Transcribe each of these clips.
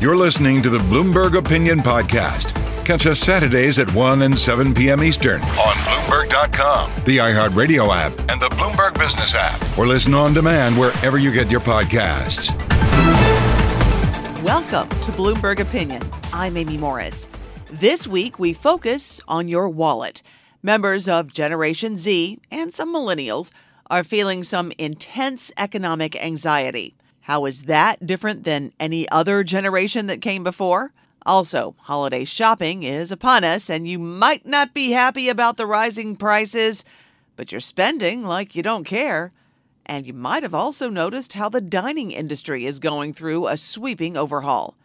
You're listening to the Bloomberg Opinion Podcast. Catch us Saturdays at 1 and 7 p.m. Eastern on Bloomberg.com, the iHeartRadio app, and the Bloomberg Business app, or listen on demand wherever you get your podcasts. Welcome to Bloomberg Opinion. I'm Amy Morris. This week, we focus on your wallet. Members of Generation Z and some millennials are feeling some intense economic anxiety. How is that different than any other generation that came before? Also, holiday shopping is upon us, and you might not be happy about the rising prices, but you're spending like you don't care. And you might have also noticed how the dining industry is going through a sweeping overhaul.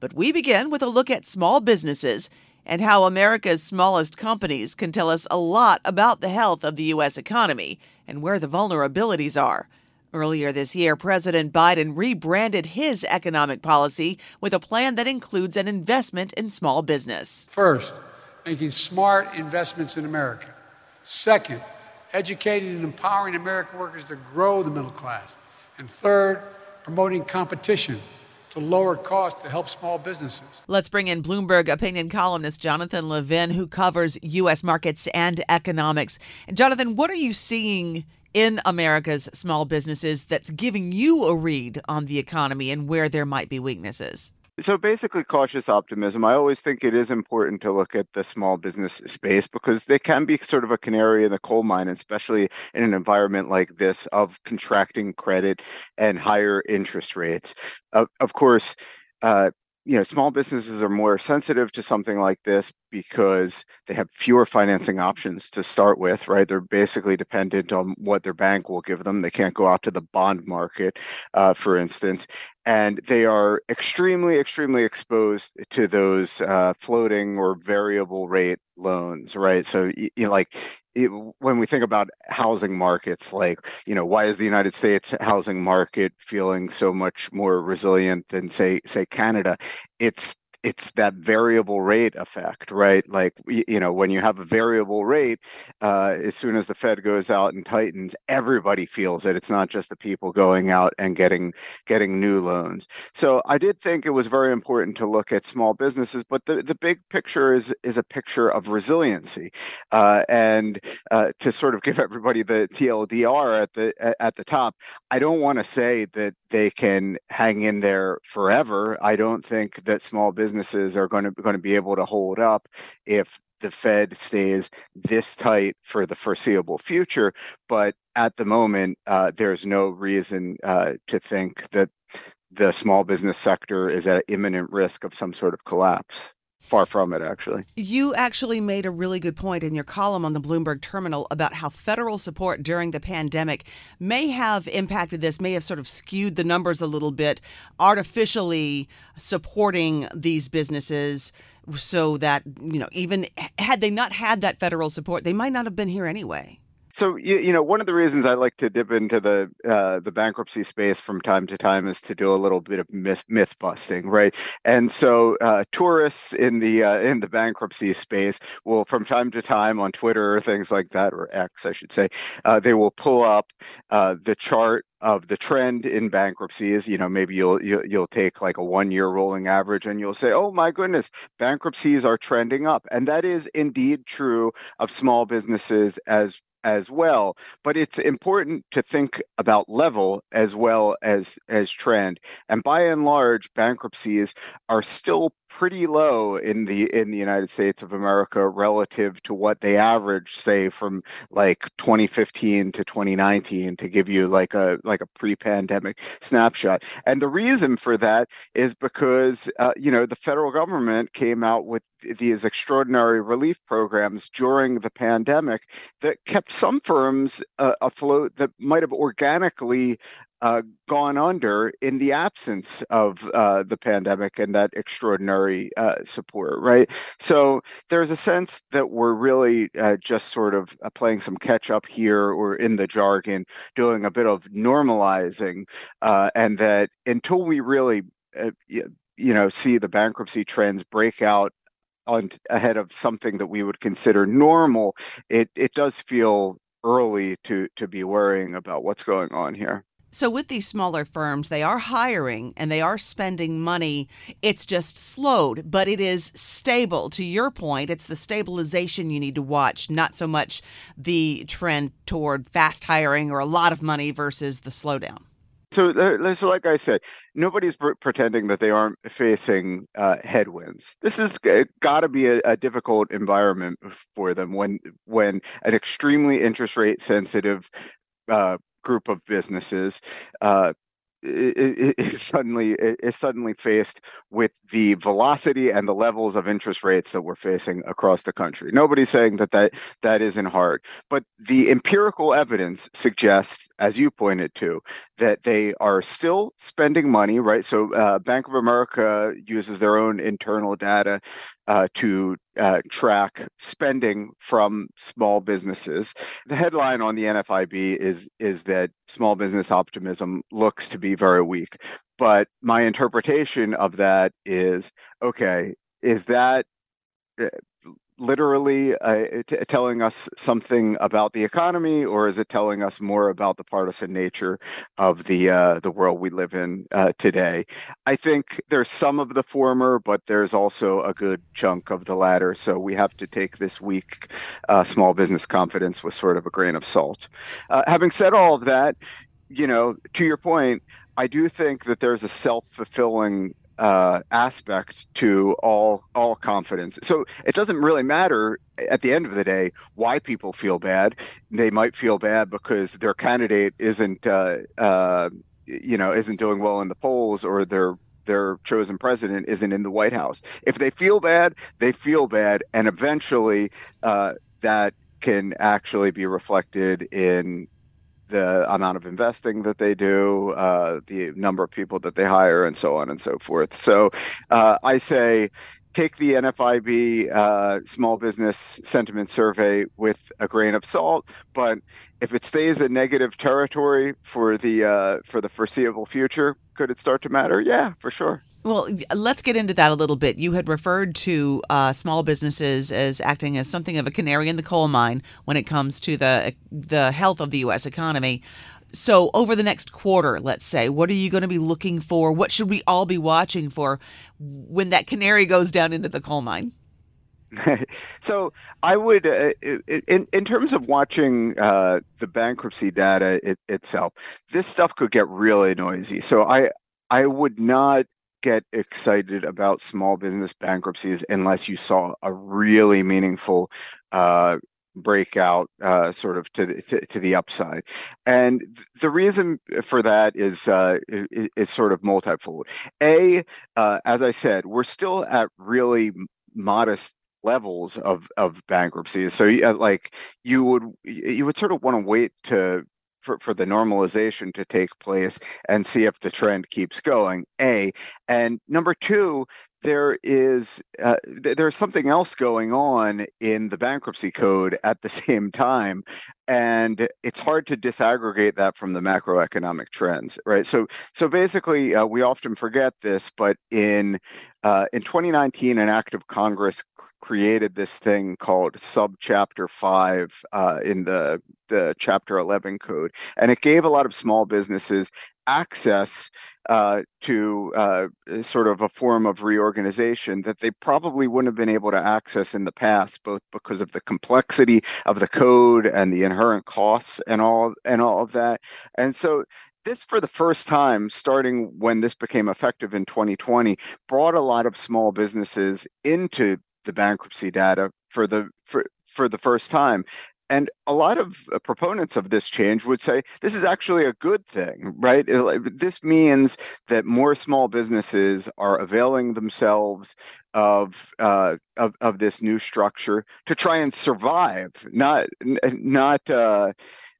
But we begin with a look at small businesses and how America's smallest companies can tell us a lot about the health of the U.S. economy and where the vulnerabilities are. Earlier this year, President Biden rebranded his economic policy with a plan that includes an investment in small business. First, making smart investments in America. Second, educating and empowering American workers to grow the middle class. And third, promoting competition to lower costs to help small businesses. Let's bring in Bloomberg opinion columnist Jonathan Levin, who covers U.S. markets and economics. And Jonathan, what are you seeing in America's small businesses that's giving you a read on the economy and where there might be weaknesses? So basically, cautious optimism. I always think it is important to look at the small business space because they can be sort of a canary in the coal mine, especially in an environment like this of contracting credit and higher interest rates. Uh, of course, uh, you know, small businesses are more sensitive to something like this because they have fewer financing options to start with, right? They're basically dependent on what their bank will give them. They can't go out to the bond market, uh, for instance, and they are extremely, extremely exposed to those uh, floating or variable rate loans, right? So, you know, like it, when we think about housing markets, like, you know, why is the United States housing market feeling so much more resilient than say, say Canada? It's it's that variable rate effect, right? Like you know, when you have a variable rate, uh, as soon as the Fed goes out and tightens, everybody feels it. It's not just the people going out and getting getting new loans. So I did think it was very important to look at small businesses, but the, the big picture is is a picture of resiliency, uh, and uh, to sort of give everybody the TLDR at the at the top. I don't want to say that they can hang in there forever. I don't think that small businesses are going to going to be able to hold up if the Fed stays this tight for the foreseeable future. But at the moment, uh, there's no reason uh, to think that the small business sector is at imminent risk of some sort of collapse far from it actually. You actually made a really good point in your column on the bloomberg terminal about how federal support during the pandemic may have impacted this may have sort of skewed the numbers a little bit artificially supporting these businesses so that you know even had they not had that federal support they might not have been here anyway so you, you know one of the reasons I like to dip into the uh, the bankruptcy space from time to time is to do a little bit of myth, myth busting, right? And so uh, tourists in the uh, in the bankruptcy space will from time to time on Twitter or things like that or X I should say, uh, they will pull up uh, the chart of the trend in bankruptcies you know maybe you'll you'll, you'll take like a one year rolling average and you'll say oh my goodness bankruptcies are trending up and that is indeed true of small businesses as as well but it's important to think about level as well as as trend. And by and large bankruptcies are still pretty low in the in the United States of America relative to what they average say from like 2015 to 2019 to give you like a like a pre-pandemic snapshot. And the reason for that is because uh, you know the federal government came out with these extraordinary relief programs during the pandemic that kept some firms uh, afloat that might have organically uh, gone under in the absence of uh, the pandemic and that extraordinary uh, support, right? So there's a sense that we're really uh, just sort of uh, playing some catch up here, or in the jargon, doing a bit of normalizing, uh, and that until we really, you know, see the bankruptcy trends break out on ahead of something that we would consider normal, it it does feel early to to be worrying about what's going on here. So, with these smaller firms, they are hiring and they are spending money. It's just slowed, but it is stable. To your point, it's the stabilization you need to watch, not so much the trend toward fast hiring or a lot of money versus the slowdown. So, uh, so like I said, nobody's pr- pretending that they aren't facing uh, headwinds. This has got to be a, a, difficult environment for them when when an extremely interest rate sensitive uh, group of businesses uh, is suddenly is suddenly faced with the velocity and the levels of interest rates that we're facing across the country. Nobody's saying that that, that isn't hard, but the empirical evidence suggests, as you pointed to, that they are still spending money. Right. So uh, Bank of America uses their own internal data uh, to uh, track spending from small businesses. The headline on the NFIB is is that small business optimism looks to be very weak. But my interpretation of that is okay. Is that uh, literally uh, t- telling us something about the economy, or is it telling us more about the partisan nature of the uh, the world we live in uh, today? I think there's some of the former, but there's also a good chunk of the latter. So we have to take this week uh, small business confidence with sort of a grain of salt. Uh, having said all of that, you know, to your point, I do think that there's a self fulfilling uh, aspect to all all confidence. So it doesn't really matter at the end of the day why people feel bad. They might feel bad because their candidate isn't uh, uh, you know isn't doing well in the polls or their their chosen president isn't in the White House. If they feel bad, they feel bad, and eventually uh, that can actually be reflected in the amount of investing that they do, uh, the number of people that they hire, and so on and so forth. So uh, I say take the NFIB uh, small business sentiment survey with a grain of salt, but if it stays in negative territory for the uh, for the foreseeable future, could it start to matter? Yeah, for sure. Well, let's get into that a little bit. You had referred to uh, small businesses as acting as something of a canary in the coal mine when it comes to the the health of the U.S. economy. So, over the next quarter, let's say, what are you going to be looking for? What should we all be watching for when that canary goes down into the coal mine? so I would, uh, in in terms of watching uh, the bankruptcy data it, itself, this stuff could get really noisy. So I I would not get excited about small business bankruptcies unless you saw a really meaningful uh, breakout uh, sort of to the, to, to, the upside. And the reason for that is, uh, is, is, sort of multifold. A, uh, as I said, we're still at really modest levels of, of bankruptcies. So like you would you would sort of want to wait to for, for the normalization to take place and see if the trend keeps going a. And number two there is uh, th- there's something else going on in the bankruptcy code at the same time and it's hard to disaggregate that from the macroeconomic trends right? So so basically uh, we often forget this but in uh, in 2019 an act of congress created this thing called subchapter 5 uh, in the the chapter 11 code and it gave a lot of small businesses access uh, to uh, sort of a form of reorganization that they probably wouldn't have been able to access in the past, both because of the complexity of the code and the inherent costs and all and all of that. And so this for the first time starting when this became effective in 2020 brought a lot of small businesses into the bankruptcy data for the for for the first time and a lot of uh, proponents of this change would say this is actually a good thing, right? This means that more small businesses are availing themselves of uh, of of this new structure to try and survive, not not uh,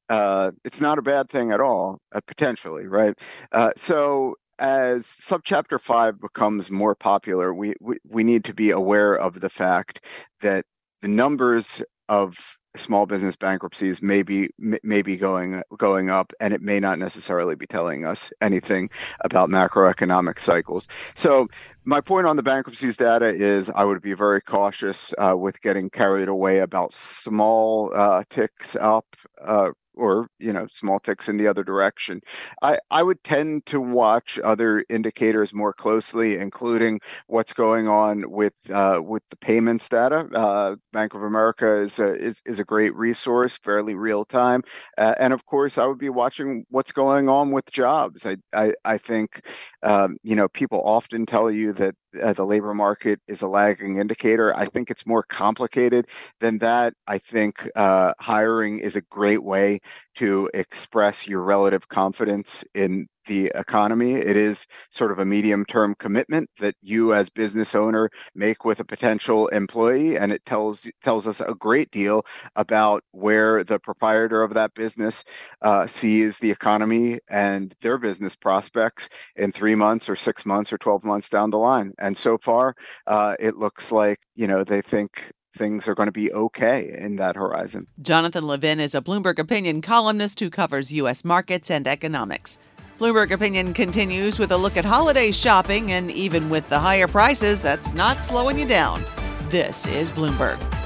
uh, it's not a bad thing at all, uh, potentially, right? Uh, so as subchapter five becomes more popular, we, we we need to be aware of the fact that the numbers of small business bankruptcies may be may be going going up and it may not necessarily be telling us anything about macroeconomic cycles. So my point on the bankruptcies data is I would be very cautious uh, with getting carried away about small uh, ticks up uh, or you know small ticks in the other direction. I, I would tend to watch other indicators more closely, including what's going on with uh, with the payments data. Uh, Bank of America is a, is, is a great resource, fairly real time, uh, and of course I would be watching what's going on with jobs. I I, I think um, you know people often tell you that uh, the labor market is a lagging indicator. I think it's more complicated than that. I think uh, hiring is a great way to express your relative confidence in the economy. It is sort of a medium term commitment that you as business owner make with a potential employee and it tells tells us a great deal about where the proprietor of that business uh, sees the economy and their business prospects in 3 months or 6 months or 12 months down the line. And so far uh, it looks like, you know, they think things are going to be okay in that horizon. Jonathan Levin is a Bloomberg opinion columnist who covers U.S. markets and economics. Bloomberg Opinion continues with a look at holiday shopping, and even with the higher prices, that's not slowing you down. This is Bloomberg.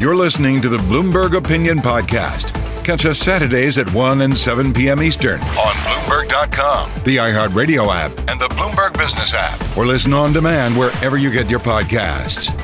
You're listening to the Bloomberg Opinion Podcast. Catch us Saturdays at 1 and 7 p.m. Eastern on Bloomberg.com, the iHeartRadio app, and the Bloomberg Business app, or listen on demand wherever you get your podcasts.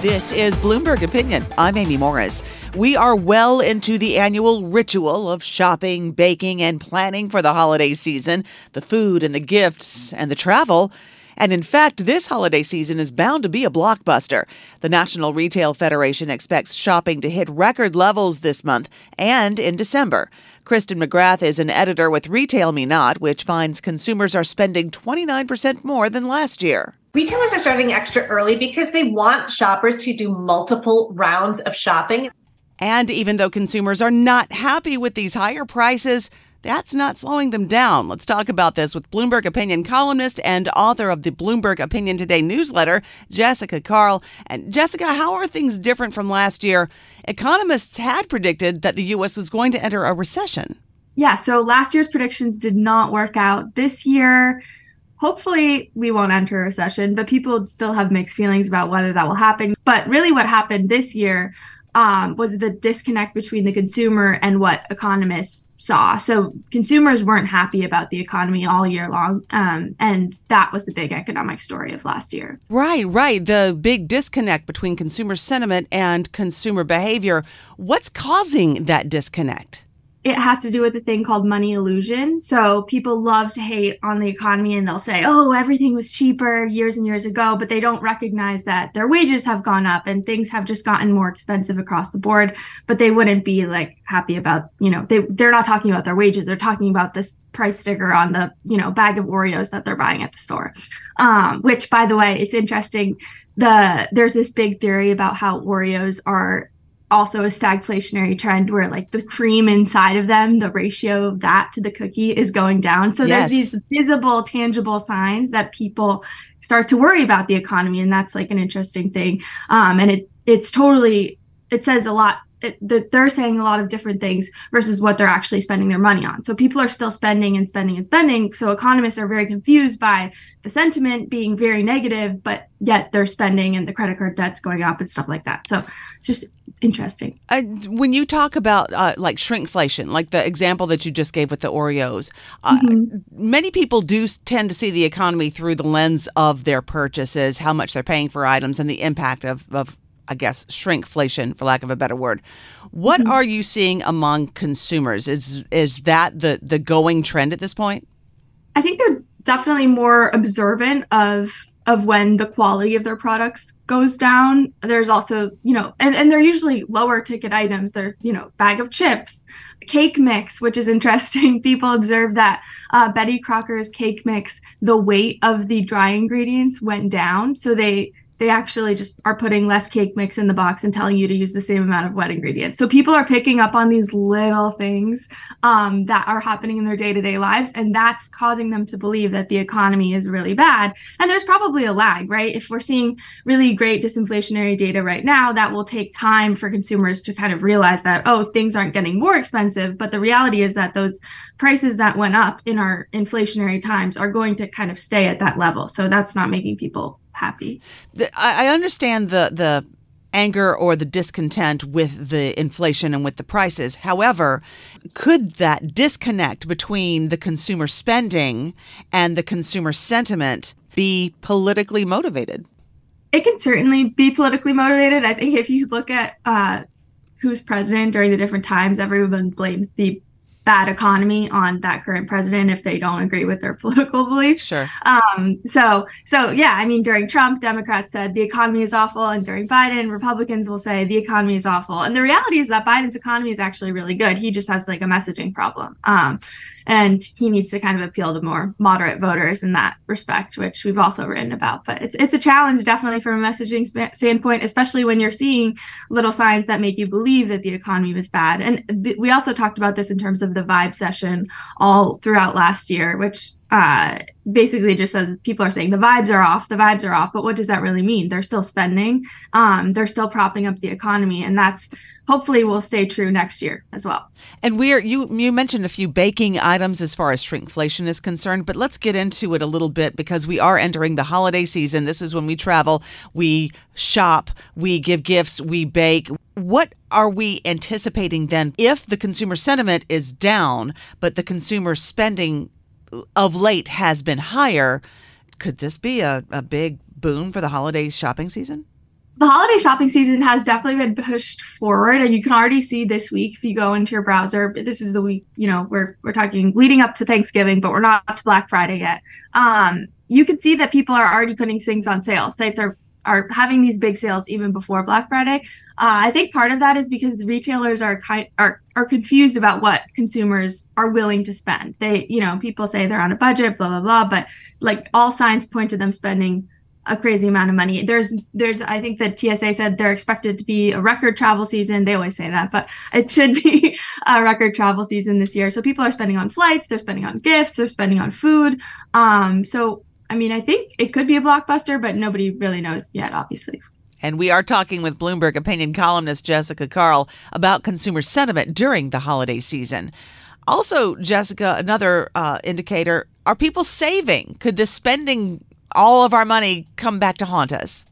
This is Bloomberg Opinion. I'm Amy Morris. We are well into the annual ritual of shopping, baking, and planning for the holiday season, the food and the gifts and the travel. And in fact, this holiday season is bound to be a blockbuster. The National Retail Federation expects shopping to hit record levels this month and in December. Kristen McGrath is an editor with RetailMeNot, which finds consumers are spending 29% more than last year. Retailers are starting extra early because they want shoppers to do multiple rounds of shopping. And even though consumers are not happy with these higher prices, that's not slowing them down. Let's talk about this with Bloomberg Opinion columnist and author of the Bloomberg Opinion Today newsletter, Jessica Karl. And Jessica, how are things different from last year? Economists had predicted that the U.S. was going to enter a recession. Yeah, so last year's predictions did not work out. This year, hopefully we won't enter a recession, but people still have mixed feelings about whether that will happen. But really, what happened this year um, was the disconnect between the consumer and what economists saw. So consumers weren't happy about the economy all year long, um, and that was the big economic story of last year. Right, right. The big disconnect between consumer sentiment and consumer behavior. What's causing that disconnect? It has to do with a thing called money illusion. So people love to hate on the economy and they'll say, oh, everything was cheaper years and years ago, but they don't recognize that their wages have gone up and things have just gotten more expensive across the board. But they wouldn't be like happy about, you know, they, they're not talking about their wages. They're talking about this price sticker on the, you know, bag of Oreos that they're buying at the store. Um, which by the way, it's interesting. The there's this big theory about how Oreos are also a stagflationary trend where like the cream inside of them, the ratio of that to the cookie is going down. So yes. there's these visible, tangible signs that people start to worry about the economy, and that's like an interesting thing. Um, and it it's totally it says a lot that they're saying a lot of different things versus what they're actually spending their money on. So people are still spending and spending and spending. So economists are very confused by the sentiment being very negative, but yet they're spending and the credit card debt's going up and stuff like that. So it's just interesting. Uh, when you talk about uh, like shrinkflation, like the example that you just gave with the Oreos, uh, mm-hmm. many people do tend to see the economy through the lens of their purchases, how much they're paying for items, and the impact of, of I guess, shrinkflation, for lack of a better word. What mm-hmm. are you seeing among consumers? Is is that the the going trend at this point? I think they're definitely more observant of of when the quality of their products goes down. There's also, you know, and, and they're usually lower ticket items. They're, you know, bag of chips, cake mix, which is interesting. People observe that uh, Betty Crocker's cake mix, the weight of the dry ingredients went down. So they they actually just are putting less cake mix in the box and telling you to use the same amount of wet ingredients. So people are picking up on these little things um, that are happening in their day to day lives. And that's causing them to believe that the economy is really bad. And there's probably a lag, right? If we're seeing really great disinflationary data right now, that will take time for consumers to kind of realize that, oh, things aren't getting more expensive. But the reality is that those prices that went up in our inflationary times are going to kind of stay at that level. So that's not making people happy. I understand the the anger or the discontent with the inflation and with the prices. However, could that disconnect between the consumer spending and the consumer sentiment be politically motivated? It can certainly be politically motivated. I think if you look at uh, who's president during the different times, everyone blames the bad economy on that current president if they don't agree with their political beliefs. Sure. Um, so so yeah, I mean during Trump, Democrats said the economy is awful, and during Biden, Republicans will say the economy is awful. And the reality is that Biden's economy is actually really good. He just has like a messaging problem. Um, and he needs to kind of appeal to more moderate voters in that respect, which we've also written about. But it's it's a challenge definitely from a messaging sp- standpoint, especially when you're seeing little signs that make you believe that the economy was bad. And th- we also talked about this in terms of the vibecession all throughout last year, which uh, basically just says people are saying the vibes are off, the vibes are off. But what does that really mean? They're still spending, um, they're still propping up the economy, and that's hopefully will stay true next year as well. And we're you you mentioned a few baking items as far as shrinkflation is concerned, but let's get into it a little bit because we are entering the holiday season. This is when we travel, we shop, we give gifts, we bake. What are we anticipating then if the consumer sentiment is down, but the consumer spending of late has been higher. Could this be a, a big boom for the holiday shopping season? The holiday shopping season has definitely been pushed forward, and you can already see this week if you go into your browser. This is the week, you know, we're we're talking leading up to Thanksgiving, but we're not to Black Friday yet. Um, you can see that people are already putting things on sale. Sites are are having these big sales even before Black Friday. Uh, I think part of that is because the retailers are kind are are confused about what consumers are willing to spend. They, you know, people say they're on a budget, blah blah blah, but like all signs point to them spending a crazy amount of money. There's there's I think that TSA said they're expected to be a record travel season. They always say that, but it should be a record travel season this year. So people are spending on flights, they're spending on gifts, they're spending on food. Um, so I mean, I think it could be a blockbuster, but nobody really knows yet, obviously. And we are talking with Bloomberg opinion columnist Jessica Karl about consumer sentiment during the holiday season. Also, Jessica, another uh, indicator are people saving? Could the spending all of our money come back to haunt us?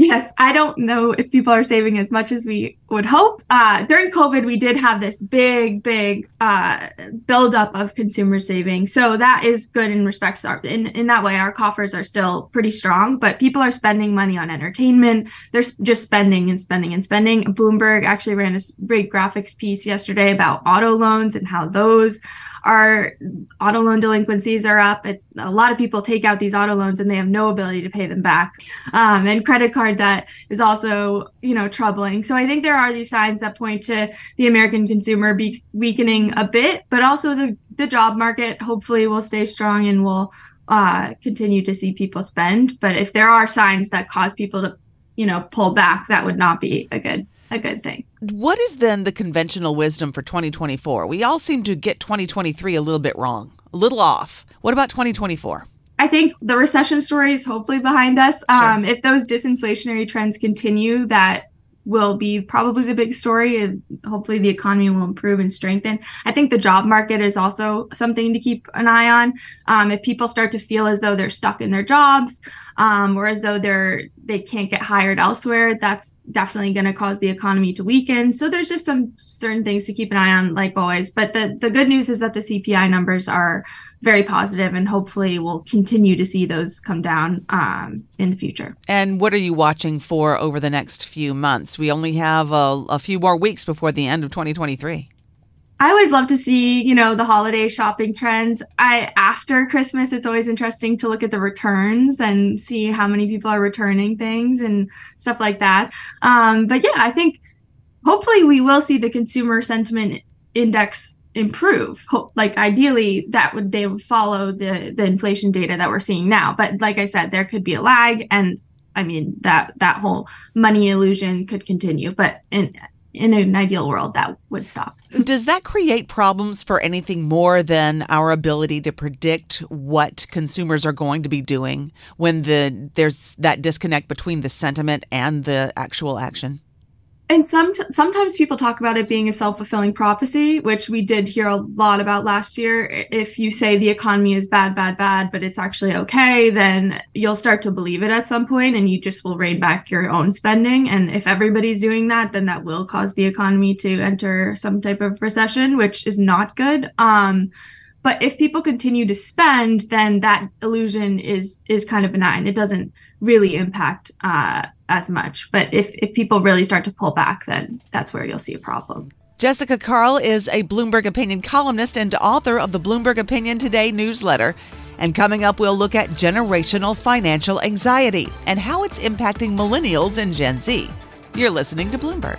Yes, I don't know if people are saving as much as we would hope. Uh, during COVID, we did have this big, big uh, buildup of consumer saving. So that is good in respects. Our, in, in that way, our coffers are still pretty strong, but people are spending money on entertainment. They're just spending and spending and spending. Bloomberg actually ran a great graphics piece yesterday about auto loans and how those our auto loan delinquencies are up. It's a lot of people take out these auto loans and they have no ability to pay them back. Um, and credit card debt is also, you know, troubling. So I think there are these signs that point to the American consumer be weakening a bit, but also the the job market hopefully will stay strong and will uh, continue to see people spend. But if there are signs that cause people to, you know, pull back, that would not be a good a good thing. What is then the conventional wisdom for 2024? We all seem to get 2023 a little bit wrong, a little off. What about 2024? I think the recession story is hopefully behind us. Sure. Um, if those disinflationary trends continue, that will be probably the big story is hopefully the economy will improve and strengthen. I think the job market is also something to keep an eye on. Um, if people start to feel as though they're stuck in their jobs um, or as though they're they can't get hired elsewhere that's definitely going to cause the economy to weaken. So there's just some certain things to keep an eye on like always. But the the good news is that the cpi numbers are very positive and hopefully we'll continue to see those come down um, in the future. And what are you watching for over the next few months? We only have a, a few more weeks before the end of 2023. I always love to see, you know, the holiday shopping trends. I after Christmas, it's always interesting to look at the returns and see how many people are returning things and stuff like that. Um, but yeah, I think hopefully we will see the consumer sentiment index improve. Like ideally that would they would follow the the inflation data that we're seeing now. But like i said there could be a lag and i mean that that whole money illusion could continue but in in an ideal world that would stop. Does that create problems for anything more than our ability to predict what consumers are going to be doing when the there's that disconnect between the sentiment and the actual action and some sometimes people talk about it being a self-fulfilling prophecy which we did hear a lot about last year. If you say the economy is bad bad bad but it's actually okay then you'll start to believe it at some point and you just will rein back your own spending. And if everybody's doing that then that will cause the economy to enter some type of recession which is not good. Um, but if people continue to spend then that illusion is is kind of benign. It doesn't really impact uh, as much but if if people really start to pull back then that's where you'll see a problem Jessica Karl is a Bloomberg Opinion columnist and author of the Bloomberg Opinion Today newsletter. And coming up, we'll look at generational financial anxiety and how it's impacting millennials and Gen Z. You're listening to Bloomberg.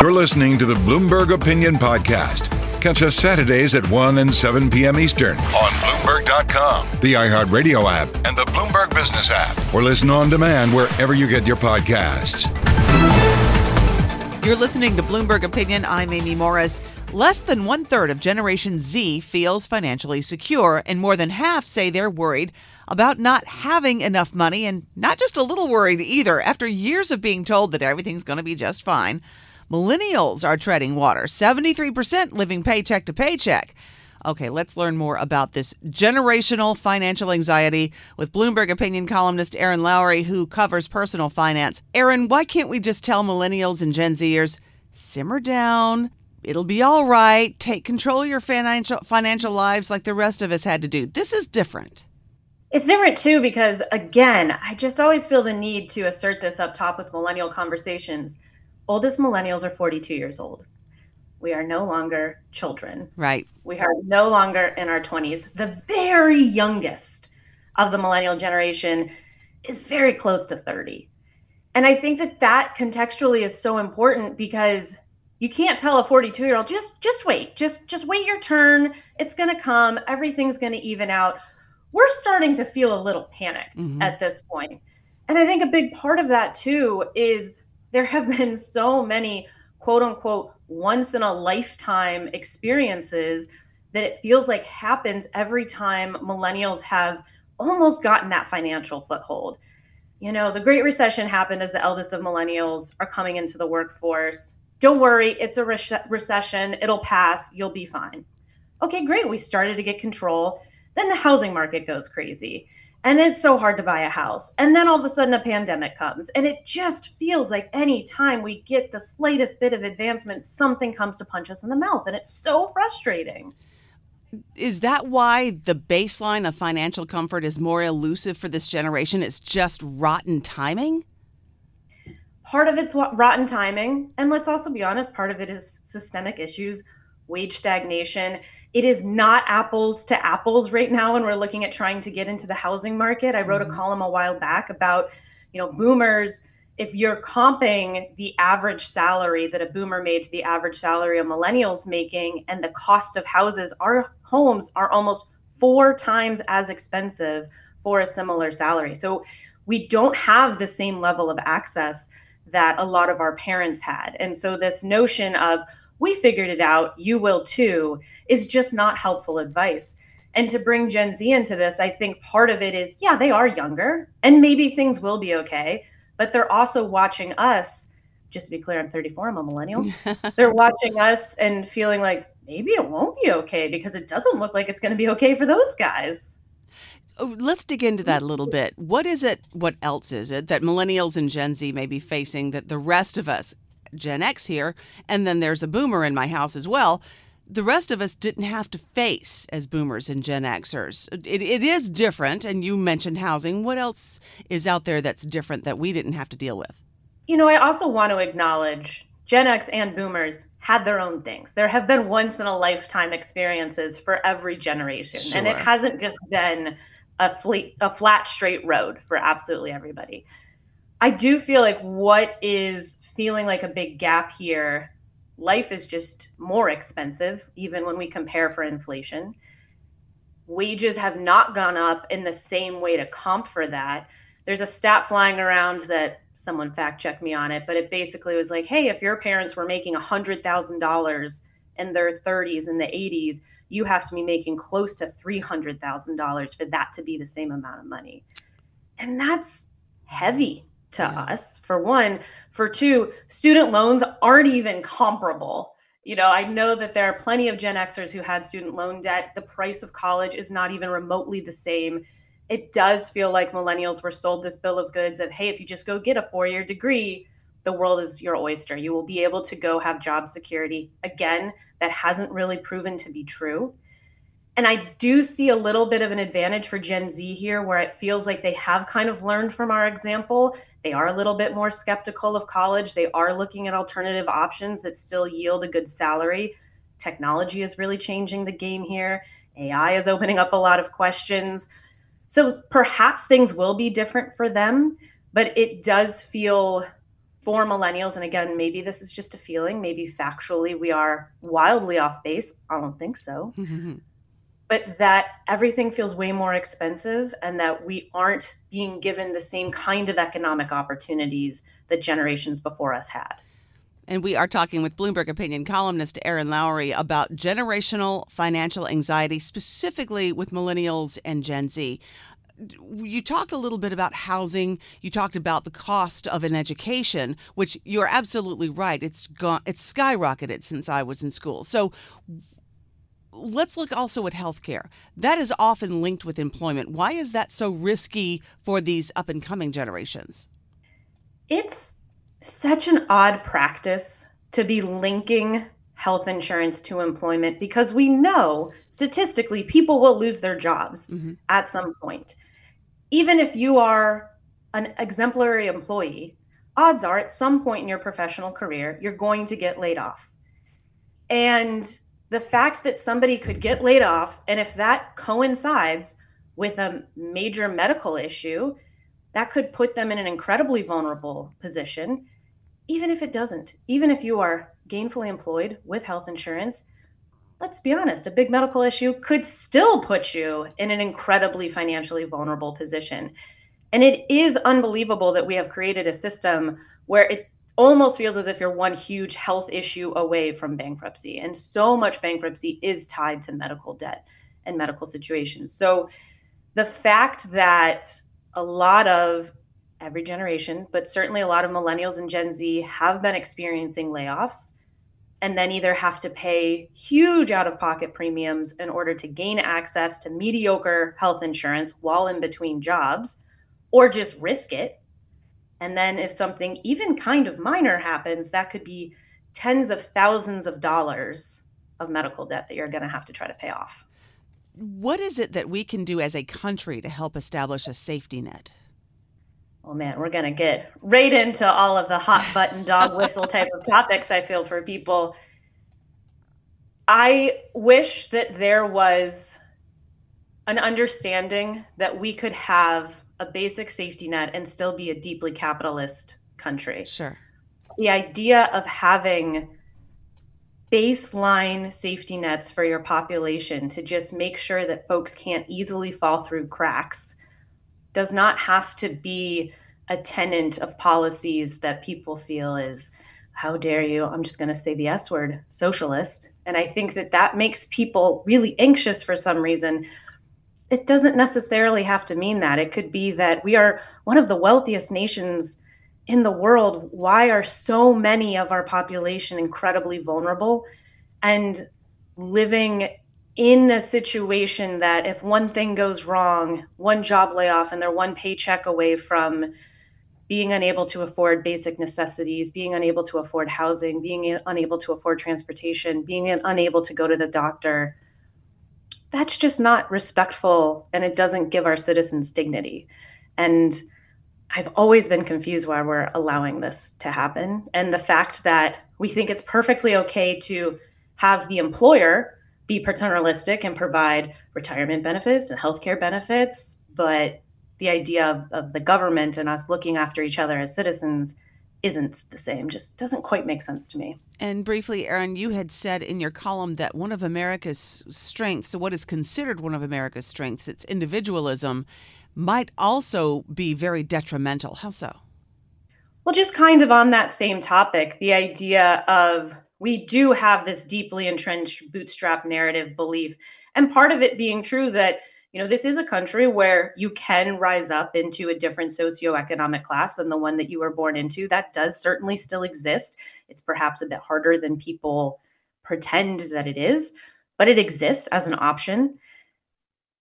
You're listening to the Bloomberg Opinion Podcast. Catch us Saturdays at 1 and 7 p.m. Eastern on Bloomberg.com, the iHeartRadio app, and the Bloomberg Business app, or listen on demand wherever you get your podcasts. You're listening to Bloomberg Opinion. I'm Amy Morris. Less than one third of Generation Z feels financially secure, and more than half say they're worried about not having enough money, and not just a little worried either. After years of being told that everything's going to be just fine, Millennials are treading water, 73% living paycheck to paycheck. Okay, let's learn more about this generational financial anxiety with Bloomberg opinion columnist Erin Lowry, who covers personal finance. Erin, why can't we just tell millennials and Gen Zers, simmer down, it'll be all right, take control of your financial financial lives like the rest of us had to do? This is different. It's different too because again, I just always feel the need to assert this up top with millennial conversations oldest millennials are 42 years old. We are no longer children. Right. We are no longer in our 20s. The very youngest of the millennial generation is very close to 30. And I think that that contextually is so important because you can't tell a 42 year old just just wait just just wait your turn it's going to come everything's going to even out we're starting to feel a little panicked mm-hmm. at this point and i think a big part of that too is there have been so many quote unquote once in a lifetime experiences that it feels like happens every time millennials have almost gotten that financial foothold. You know, the Great Recession happened as the eldest of millennials are coming into the workforce. Don't worry, it's a re- recession. It'll pass. You'll be fine. Okay, great. We started to get control. Then the housing market goes crazy and it's so hard to buy a house. And then all of a sudden a pandemic comes, and it just feels like any time we get the slightest bit of advancement, something comes to punch us in the mouth, and it's so frustrating. Is that why the baseline of financial comfort is more elusive for this generation? It's just rotten timing? Part of it's rotten timing. And let's also be honest, part of it is systemic issues, wage stagnation it is not apples to apples right now when we're looking at trying to get into the housing market. I wrote mm-hmm. a column a while back about, you know, boomers. If you're comping the average salary that a boomer made to the average salary a millennials making and the cost of houses, our homes are almost four times as expensive for a similar salary. So we don't have the same level of access that a lot of our parents had. And so this notion of, we figured it out, you will too, is just not helpful advice. And to bring Gen Z into this, I think part of it is, yeah, they are younger and maybe things will be okay, but they're also watching us. Just to be clear, I'm 34, I'm a millennial. they're watching us and feeling like maybe it won't be okay because it doesn't look like it's going to be okay for those guys. Oh, let's dig into that a little bit. What is it? What else is it that millennials and Gen Z may be facing that the rest of us Gen X here, and then there's a boomer in my house as well. The rest of us didn't have to face as boomers and Gen Xers. It, it is different, and you mentioned housing. What else is out there that's different that we didn't have to deal with? You know, I also want to acknowledge Gen X and boomers had their own things. There have been once in a lifetime experiences for every generation, sure. and it hasn't just been a, fleet, a flat, straight road for absolutely everybody. I do feel like what is feeling like a big gap here life is just more expensive, even when we compare for inflation. Wages have not gone up in the same way to comp for that. There's a stat flying around that someone fact checked me on it, but it basically was like, hey, if your parents were making $100,000 in their 30s and the 80s, you have to be making close to $300,000 for that to be the same amount of money. And that's heavy to yeah. us for one. For two student loans aren't even comparable. You know i know that there are plenty of gen xers who had student loan debt. The price of college is not even remotely the same. It does feel like millennials were sold this bill of goods of hey if you just go get a four year degree the world is your oyster. You will be able to go have job security. Again that hasn't really proven to be true and I do see a little bit of an advantage for Gen Z here where it feels like they have kind of learned from our example. They are a little bit more skeptical of college. They are looking at alternative options that still yield a good salary. Technology is really changing the game here. AI is opening up a lot of questions. So perhaps things will be different for them, but it does feel for millennials, and again, maybe this is just a feeling, maybe factually we are wildly off base. I don't think so. but that everything feels way more expensive and that we aren't being given the same kind of economic opportunities that generations before us had. And we are talking with Bloomberg opinion columnist Erin Lowry about generational financial anxiety, specifically with millennials and Gen Z. You talked a little bit about housing. You talked about the cost of an education, which you're absolutely right. It's gone. It's skyrocketed since I was in school. So, let's look also at healthcare. That is often linked with employment. Why is that so risky for these up and coming generations? It's such an odd practice to be linking health insurance to employment because we know statistically people will lose their jobs mm-hmm. at some point. Even if you are an exemplary employee, odds are at some point in your professional career, you're going to get laid off. And the fact that somebody could get laid off, and if that coincides with a major medical issue, that could put them in an incredibly vulnerable position. Even if it doesn't, even if you are gainfully employed with health insurance, let's be honest, a big medical issue could still put you in an incredibly financially vulnerable position. And it is unbelievable that we have created a system where it almost feels as if you're one huge health issue away from bankruptcy. And so much bankruptcy is tied to medical debt and medical situations. So the fact that a lot of every generation, but certainly a lot of millennials and Gen Z have been experiencing layoffs and then either have to pay huge out of pocket premiums in order to gain access to mediocre health insurance while in between jobs or just risk it and then if something even kind of minor happens, that could be tens of thousands of dollars of medical debt that you're going to have to try to pay off. What is it that we can do as a country to help establish a safety net? Oh man, we're going to get right into all of the hot button dog whistle type of topics, I feel, for people. I wish that there was an understanding that we could have a basic safety net and still be a deeply capitalist country. Sure. The idea of having baseline safety nets for your population to just make sure that folks can't easily fall through cracks does not have to be a tenant of policies that people feel is how dare you i'm just going to say the s word socialist and i think that that makes people really anxious for some reason it doesn't necessarily have to mean that. It could be that we are one of the wealthiest nations in the world. Why are so many of our population incredibly vulnerable and living in a situation that if one thing goes wrong, one job layoff, and they're one paycheck away from being unable to afford basic necessities, being unable to afford housing, being unable to afford transportation, being unable to go to the doctor that's just not respectful and it doesn't give our citizens dignity. And I've always been confused why we're allowing this to happen. And the fact that we think it's perfectly okay to have the employer be paternalistic and provide retirement benefits and healthcare benefits, but the idea of, of the government and us looking after each other as citizens isn't the same just doesn't quite make sense to me. And briefly, Erin, you had said in your column that one of America's strengths, so what is considered one of America's strengths, its individualism, might also be very detrimental. How so? Well, just kind of on that same topic, the idea of we do have this deeply entrenched bootstrap narrative belief, and part of it being true that you know, this is a country where you can rise up into a different socioeconomic class than the one that you were born into. That does certainly still exist. It's perhaps a bit harder than people pretend that it is, but it exists as an option.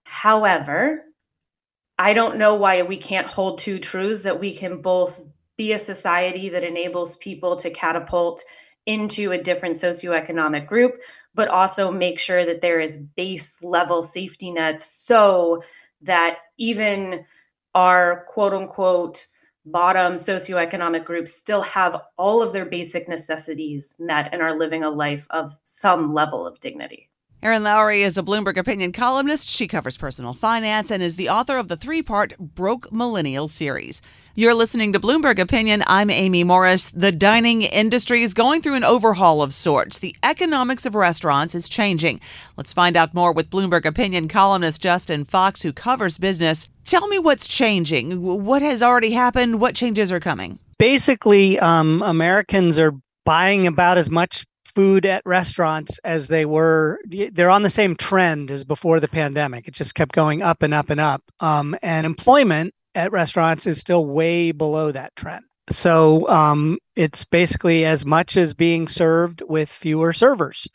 However, I don't know why we can't hold two truths that we can both be a society that enables people to catapult into a different socioeconomic group, but also make sure that there is base level safety nets so that even our quote unquote bottom socioeconomic groups still have all of their basic necessities met and are living a life of some level of dignity. Erin Lowry is a Bloomberg opinion columnist. She covers personal finance and is the author of the three part Broke Millennial series. You're listening to Bloomberg Opinion. I'm Amy Morris. The dining industry is going through an overhaul of sorts. The economics of restaurants is changing. Let's find out more with Bloomberg Opinion columnist Justin Fox, who covers business. Tell me what's changing. What has already happened? What changes are coming? Basically, um, Americans are buying about as much food at restaurants as they were they're on the same trend as before the pandemic it just kept going up and up and up um, and employment at restaurants is still way below that trend. So um, it's basically as much as being served with fewer servers.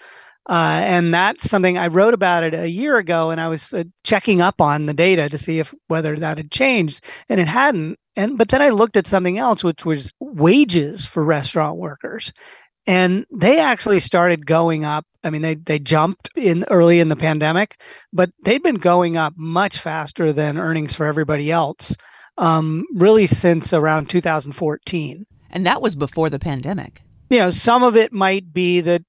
Uh, and that's something I wrote about it a year ago, and I was uh, checking up on the data to see if whether that had changed, and it hadn't. And but then I looked at something else, which was wages for restaurant workers, and they actually started going up. I mean, they they jumped in early in the pandemic, but they'd been going up much faster than earnings for everybody else um, really since around 2014. And that was before the pandemic. You know, some of it might be that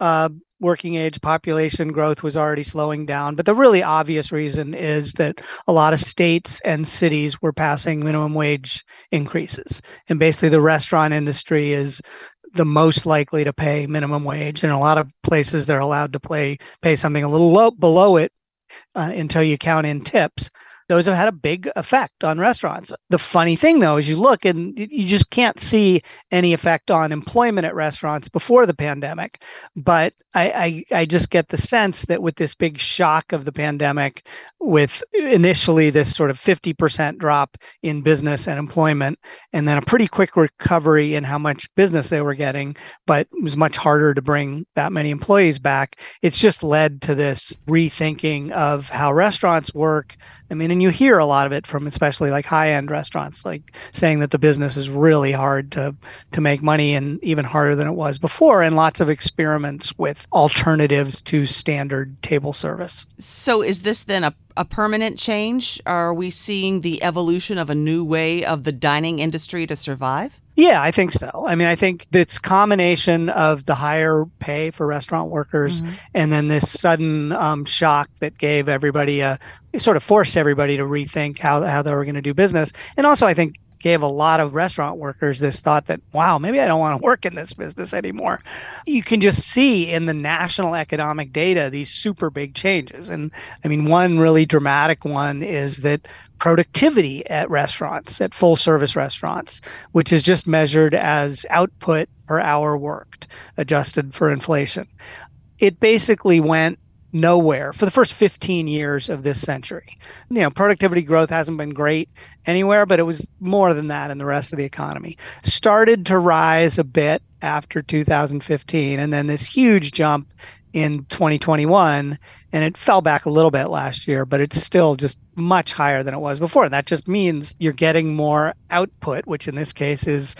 uh, working age population growth was already slowing down, but the really obvious reason is that a lot of states and cities were passing minimum wage increases. And basically, the restaurant industry is the most likely to pay minimum wage. And a lot of places they're allowed to play, pay something a little low, below it uh, until you count in tips those have had a big effect on restaurants. The funny thing, though, is you look and you just can't see any effect on employment at restaurants before the pandemic. But I, I, I just get the sense that with this big shock of the pandemic, with initially this sort of 50% drop in business and employment, and then a pretty quick recovery in how much business they were getting, but it was much harder to bring that many employees back. It's just led to this rethinking of how restaurants work I mean, and you hear a lot of it from especially like high end restaurants, like saying that the business is really hard to to make money and even harder than it was before, and lots of experiments with alternatives to standard table service. So, is this then a a permanent change? Are we seeing the evolution of a new way of the dining industry to survive? Yeah, I think so. I mean, I think this combination of the higher pay for restaurant workers mm-hmm. and then this sudden um, shock that gave everybody a sort of forced everybody to rethink how how they were going to do business. And also, I think gave a lot of restaurant workers this thought that, wow, maybe I don't want to work in this business anymore. You can just see in the national economic data these super big changes. And I mean, one really dramatic one is that productivity at restaurants, at full service restaurants, which is just measured as output per hour worked, adjusted for inflation. It basically went nowhere for the first 15 years of this century. You know, productivity growth hasn't been great anywhere, but it was more than that in the rest of the economy. Started to rise a bit after 2015, and then this huge jump in 2021, and it fell back a little bit last year, but it's still just much higher than it was before. That just means you're getting more output, which in this case is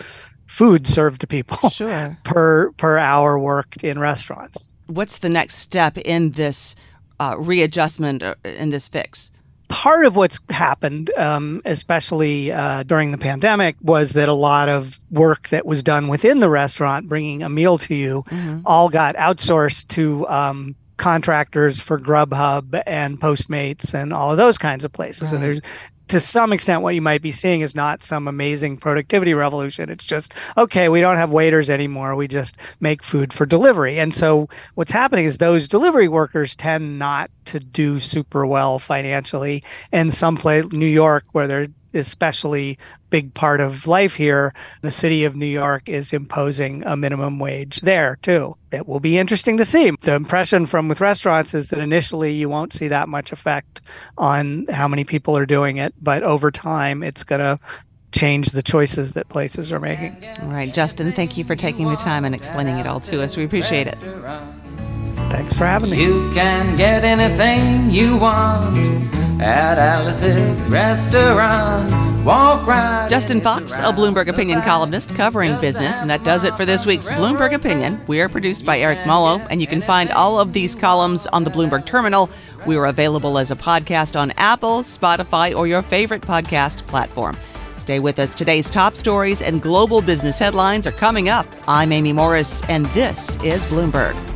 food served to people sure. per per hour worked in restaurants what's the next step in this uh, readjustment uh, in this fix? Part of what's happened, um, especially uh, during the pandemic, was that a lot of work that was done within the restaurant, bringing a meal to you, mm-hmm. all got outsourced to um, contractors for Grubhub and Postmates and all of those kinds of places. Right. And there's to some extent, what you might be seeing is not some amazing productivity revolution. It's just, okay, we don't have waiters anymore. We just make food for delivery. And so what's happening is those delivery workers tend not to do super well financially. And some place, New York, where they're especially big part of life here. The city of New York is imposing a minimum wage there too. It will be interesting to see. The impression from with restaurants is that initially you won't see that much effect on how many people are doing it, but over time it's going to change the choices that places are making. All right, Justin, thank you for taking the time and explaining it all to us. We appreciate it. Thanks for having me. You can get anything you want at Alice's restaurant. Walk right Justin Fox, a Bloomberg Opinion columnist covering business, and that does it for this week's Bloomberg Opinion. We are produced by Eric Mullo, and you can find all of these columns on the Bloomberg Terminal. We are available as a podcast on Apple, Spotify, or your favorite podcast platform. Stay with us. Today's top stories and global business headlines are coming up. I'm Amy Morris, and this is Bloomberg.